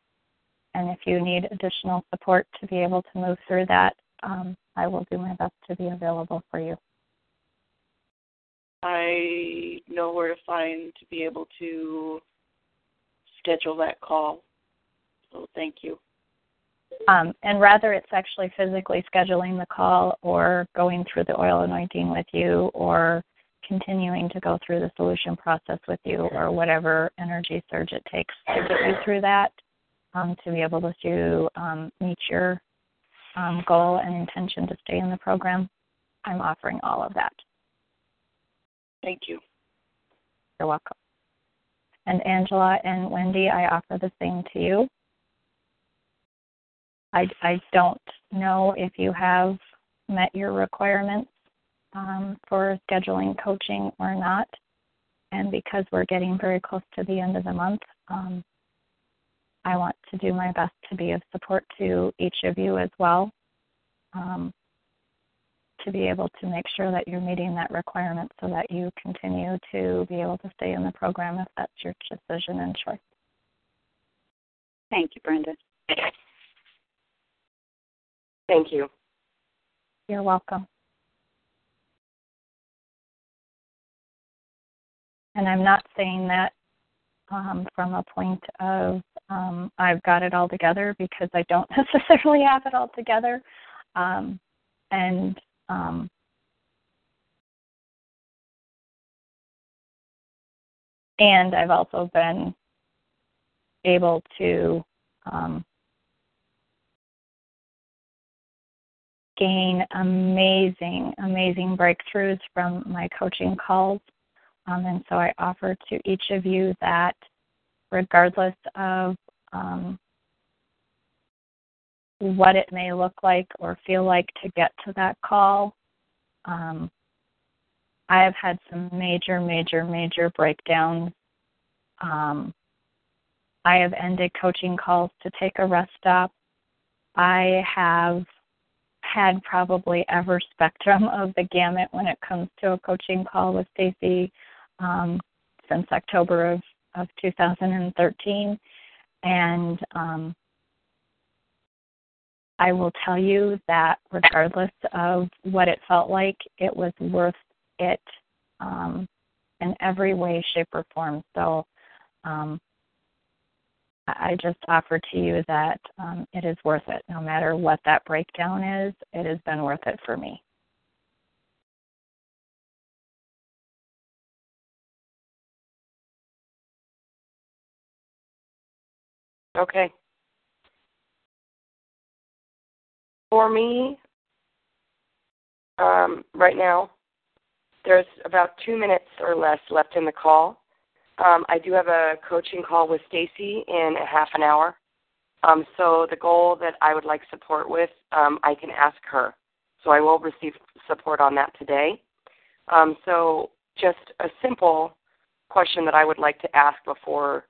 And if you need additional support to be able to move through that, um, I will do my best to be available for you. I know where to find to be able to schedule that call. So thank you. Um, and rather, it's actually physically scheduling the call or going through the oil anointing with you or continuing to go through the solution process with you or whatever energy surge it takes to get you through that um, to be able to um, meet your um, goal and intention to stay in the program. I'm offering all of that. Thank you. You're welcome. And Angela and Wendy, I offer the same to you. I, I don't know if you have met your requirements um, for scheduling coaching or not. And because we're getting very close to the end of the month, um, I want to do my best to be of support to each of you as well. Um, to be able to make sure that you're meeting that requirement so that you continue to be able to stay in the program if that's your decision and choice. Thank you, Brenda. Thank you. You're welcome. And I'm not saying that um, from a point of um, I've got it all together because I don't necessarily have it all together. Um, and um, and I've also been able to um, gain amazing, amazing breakthroughs from my coaching calls. Um, and so I offer to each of you that regardless of um, what it may look like or feel like to get to that call. Um, I have had some major, major, major breakdowns. Um, I have ended coaching calls to take a rest stop. I have had probably ever spectrum of the gamut when it comes to a coaching call with Stacy um, since October of, of 2013. And um, I will tell you that regardless of what it felt like, it was worth it um, in every way, shape, or form. So um, I just offer to you that um, it is worth it. No matter what that breakdown is, it has been worth it for me. Okay. For me, um, right now, there's about two minutes or less left in the call. Um, I do have a coaching call with Stacy in a half an hour. Um, so the goal that I would like support with, um, I can ask her. So I will receive support on that today. Um, so just a simple question that I would like to ask before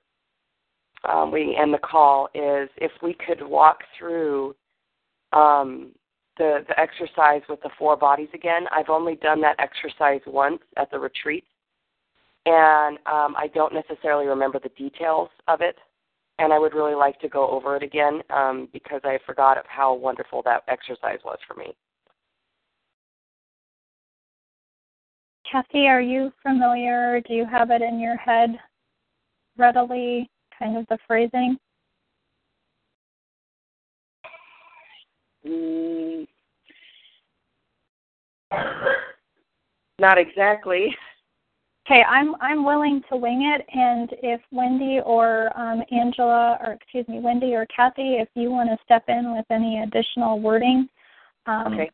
um, we end the call is if we could walk through um, the the exercise with the four bodies again. I've only done that exercise once at the retreat, and um, I don't necessarily remember the details of it. And I would really like to go over it again um, because I forgot of how wonderful that exercise was for me. Kathy, are you familiar? Do you have it in your head readily? Kind of the phrasing. Mm, not exactly. Okay, I'm I'm willing to wing it, and if Wendy or um, Angela, or excuse me, Wendy or Kathy, if you want to step in with any additional wording, um, okay.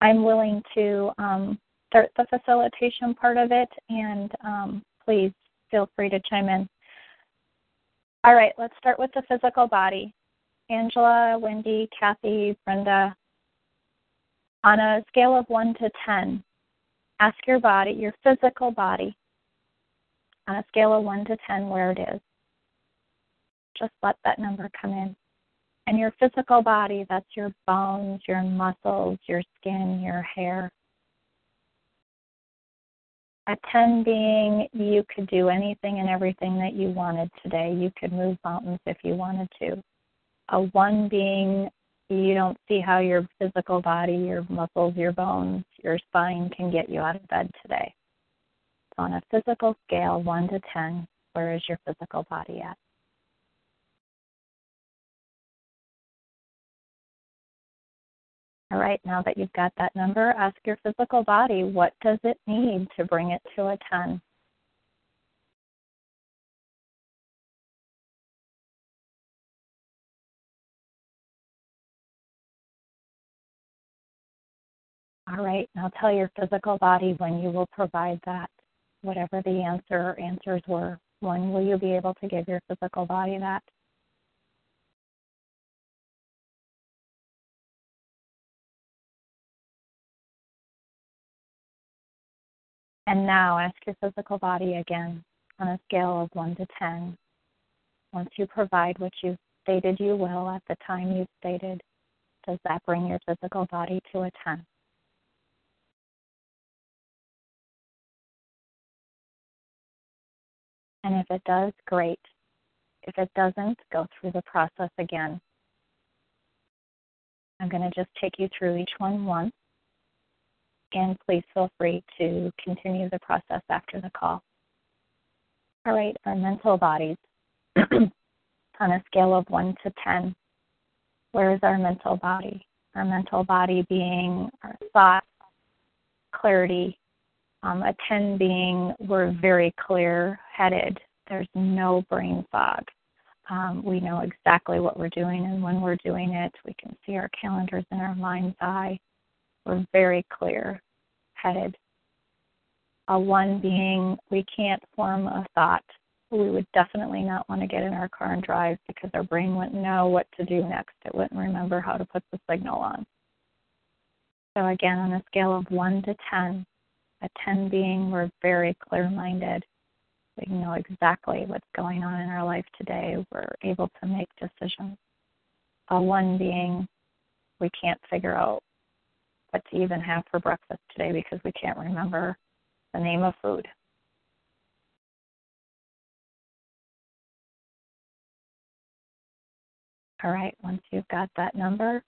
I'm willing to um, start the facilitation part of it, and um, please feel free to chime in. All right, let's start with the physical body. Angela, Wendy, Kathy, Brenda, on a scale of 1 to 10, ask your body, your physical body, on a scale of 1 to 10, where it is. Just let that number come in. And your physical body, that's your bones, your muscles, your skin, your hair. A 10 being you could do anything and everything that you wanted today. You could move mountains if you wanted to. A 1 being you don't see how your physical body, your muscles, your bones, your spine can get you out of bed today. So on a physical scale, 1 to 10, where is your physical body at? All right, now that you've got that number, ask your physical body what does it need to bring it to a 10? All right, now tell your physical body when you will provide that, whatever the answer or answers were. When will you be able to give your physical body that? And now ask your physical body again on a scale of 1 to 10. Once you provide what you stated you will at the time you stated, does that bring your physical body to a 10? And if it does, great. If it doesn't, go through the process again. I'm going to just take you through each one once. And please feel free to continue the process after the call. All right, our mental bodies on a scale of 1 to 10. Where is our mental body? Our mental body being our thoughts, clarity, um, a 10 being we're very clear headed, there's no brain fog. Um, we know exactly what we're doing and when we're doing it. We can see our calendars in our mind's eye. We're very clear headed. A one being we can't form a thought. We would definitely not want to get in our car and drive because our brain wouldn't know what to do next. It wouldn't remember how to put the signal on. So, again, on a scale of 1 to 10, a 10 being, we're very clear minded. We know exactly what's going on in our life today. We're able to make decisions. A 1 being, we can't figure out what to even have for breakfast today because we can't remember the name of food. All right, once you've got that number,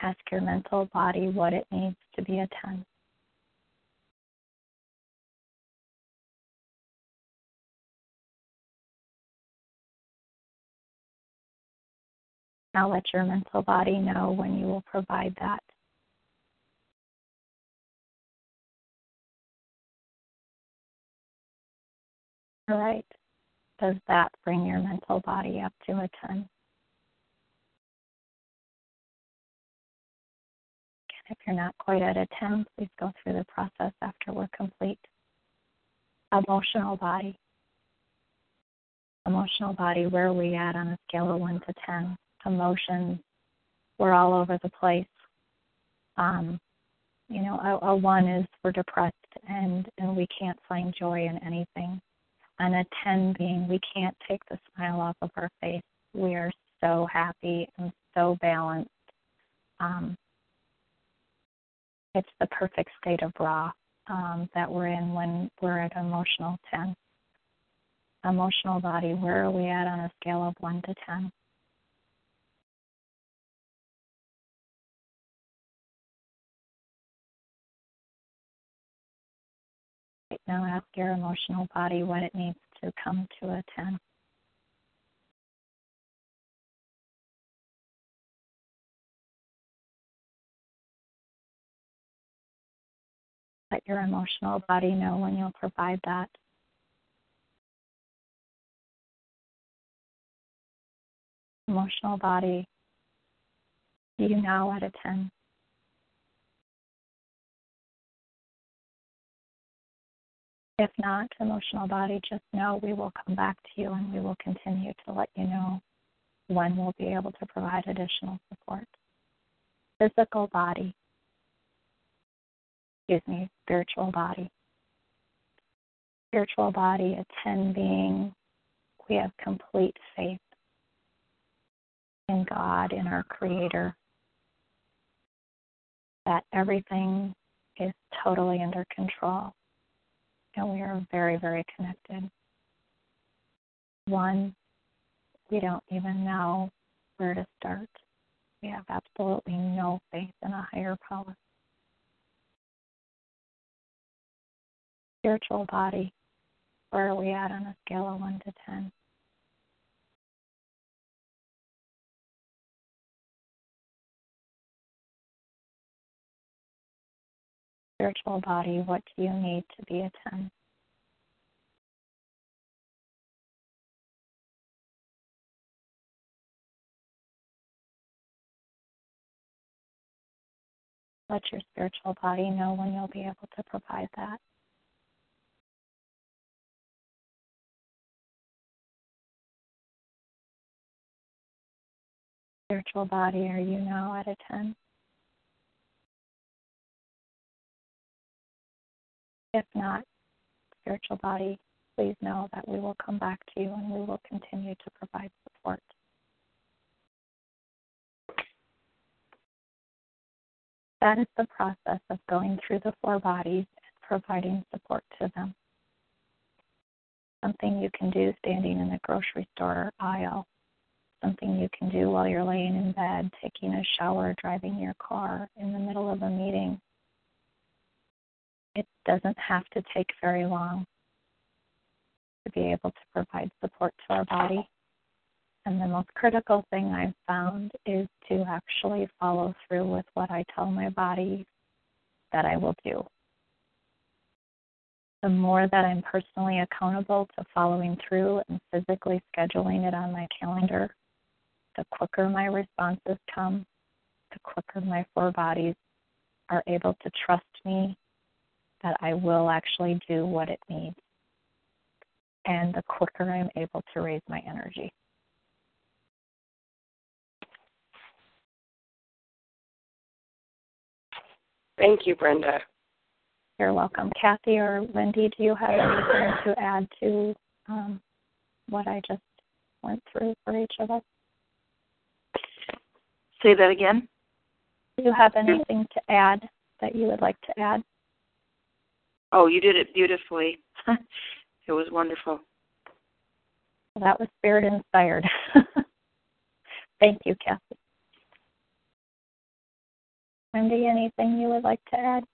ask your mental body what it needs to be a 10. Now let your mental body know when you will provide that. All right. Does that bring your mental body up to a 10? If you're not quite at a 10, please go through the process after we're complete. Emotional body. Emotional body, where are we at on a scale of 1 to 10? Emotions were all over the place. Um, you know, a, a one is we're depressed and and we can't find joy in anything, and a ten being we can't take the smile off of our face. We are so happy and so balanced. Um, it's the perfect state of raw um, that we're in when we're at emotional 10. Emotional body, where are we at on a scale of 1 to 10? Now ask your emotional body what it needs to come to a 10. Let your emotional body know when you'll provide that. Emotional body, you now at a 10. If not, emotional body, just know we will come back to you and we will continue to let you know when we'll be able to provide additional support. Physical body. excuse me, spiritual body. Spiritual body, a 10 being, we have complete faith in God, in our Creator, that everything is totally under control. And we are very, very connected. One, we don't even know where to start. We have absolutely no faith in a higher power. Spiritual body, where are we at on a scale of 1 to 10? Spiritual body, what do you need to be a 10? Let your spiritual body know when you'll be able to provide that. Spiritual body, are you now at a 10? If not, spiritual body, please know that we will come back to you and we will continue to provide support. That is the process of going through the four bodies and providing support to them. Something you can do standing in the grocery store aisle, something you can do while you're laying in bed, taking a shower, driving your car, in the middle of a meeting. It doesn't have to take very long to be able to provide support to our body. And the most critical thing I've found is to actually follow through with what I tell my body that I will do. The more that I'm personally accountable to following through and physically scheduling it on my calendar, the quicker my responses come, the quicker my four bodies are able to trust me that I will actually do what it needs. And the quicker I'm able to raise my energy. Thank you, Brenda. You're welcome. Kathy or Wendy, do you have anything to add to um, what I just went through for each of us? Say that again. Do you have anything to add that you would like to add? Oh, you did it beautifully. it was wonderful. Well, that was spirit inspired. Thank you, Kathy. Wendy, anything you would like to add?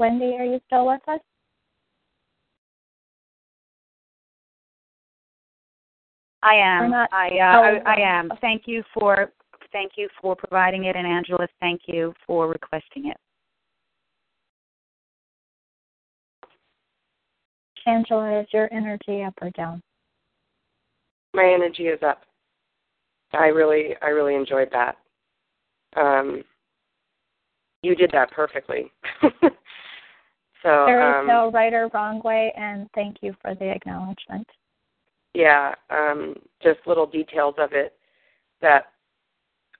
Wendy, are you still with us? I am. not- I, uh, Oh, I I am. Thank you for thank you for providing it, and Angela, thank you for requesting it. Angela, is your energy up or down? My energy is up. I really, I really enjoyed that. Um, you did that perfectly. so There is um, no right or wrong way, and thank you for the acknowledgement. Yeah, um, just little details of it that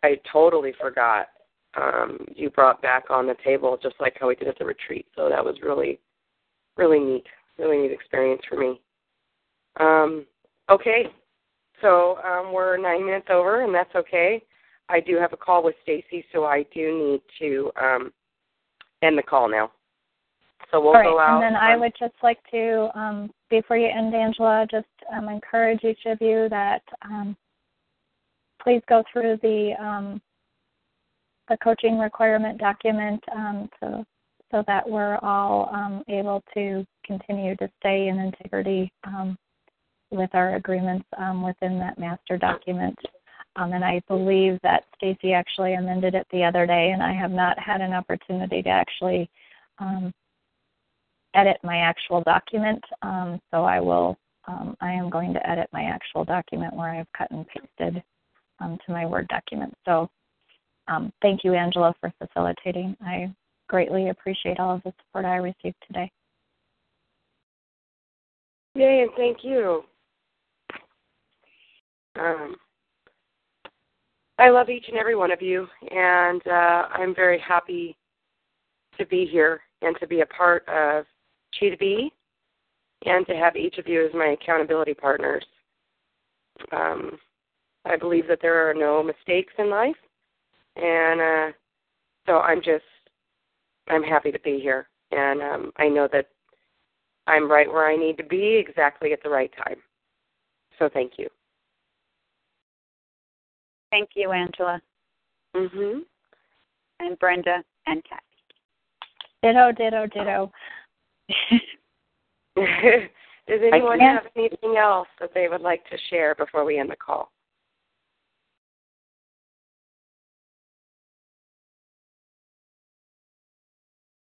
I totally forgot. Um, you brought back on the table, just like how we did at the retreat. So that was really, really neat, really neat experience for me. Um, okay, so um, we're nine minutes over, and that's okay. I do have a call with Stacy, so I do need to um, end the call now. So we'll right, go out. and then I would just like to, um, before you end, Angela, just um, encourage each of you that um, please go through the um, the coaching requirement document um, so so that we're all um, able to continue to stay in integrity um, with our agreements um, within that master document. Um, and I believe that Stacy actually amended it the other day, and I have not had an opportunity to actually um, edit my actual document. Um, so I will, um, I am going to edit my actual document where I've cut and pasted um, to my Word document. So um, thank you, Angela, for facilitating. I greatly appreciate all of the support I received today. Yay, and thank you. Um, I love each and every one of you, and uh, I'm very happy to be here and to be a part of Chi to Be and to have each of you as my accountability partners. Um, I believe that there are no mistakes in life, and uh, so I'm just I'm happy to be here, and um, I know that I'm right where I need to be exactly at the right time. So thank you. Thank you, Angela. Mhm. And Brenda and Kathy. Ditto, ditto, ditto. Does anyone have anything else that they would like to share before we end the call?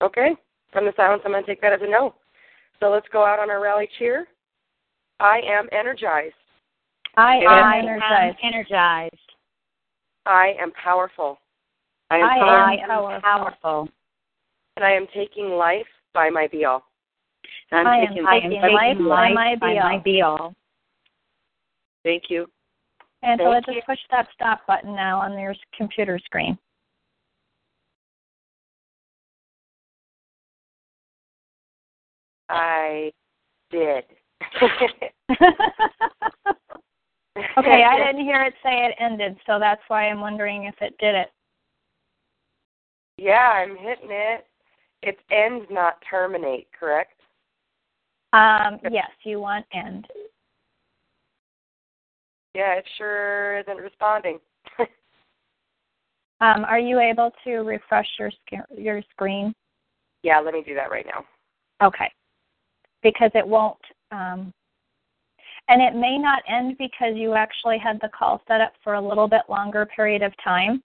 Okay. From the silence, I'm going to take that as a no. So let's go out on our rally cheer. I am energized. I am I energized. am energized. I am powerful. I am I powerful. am I am powerful. powerful. And I am taking life by my be all. I'm I taking am taking taking life by my by my be-all. be all. Thank you. Angela, Thank just you. push that stop button now on your computer screen. I did. okay, I didn't hear it say it ended, so that's why I'm wondering if it did it. Yeah, I'm hitting it. It's end, not terminate, correct? Um, yes, you want end. Yeah, it sure isn't responding. Um, are you able to refresh your sc- your screen? yeah, let me do that right now. Okay. Because it won't um and it may not end because you actually had the call set up for a little bit longer period of time.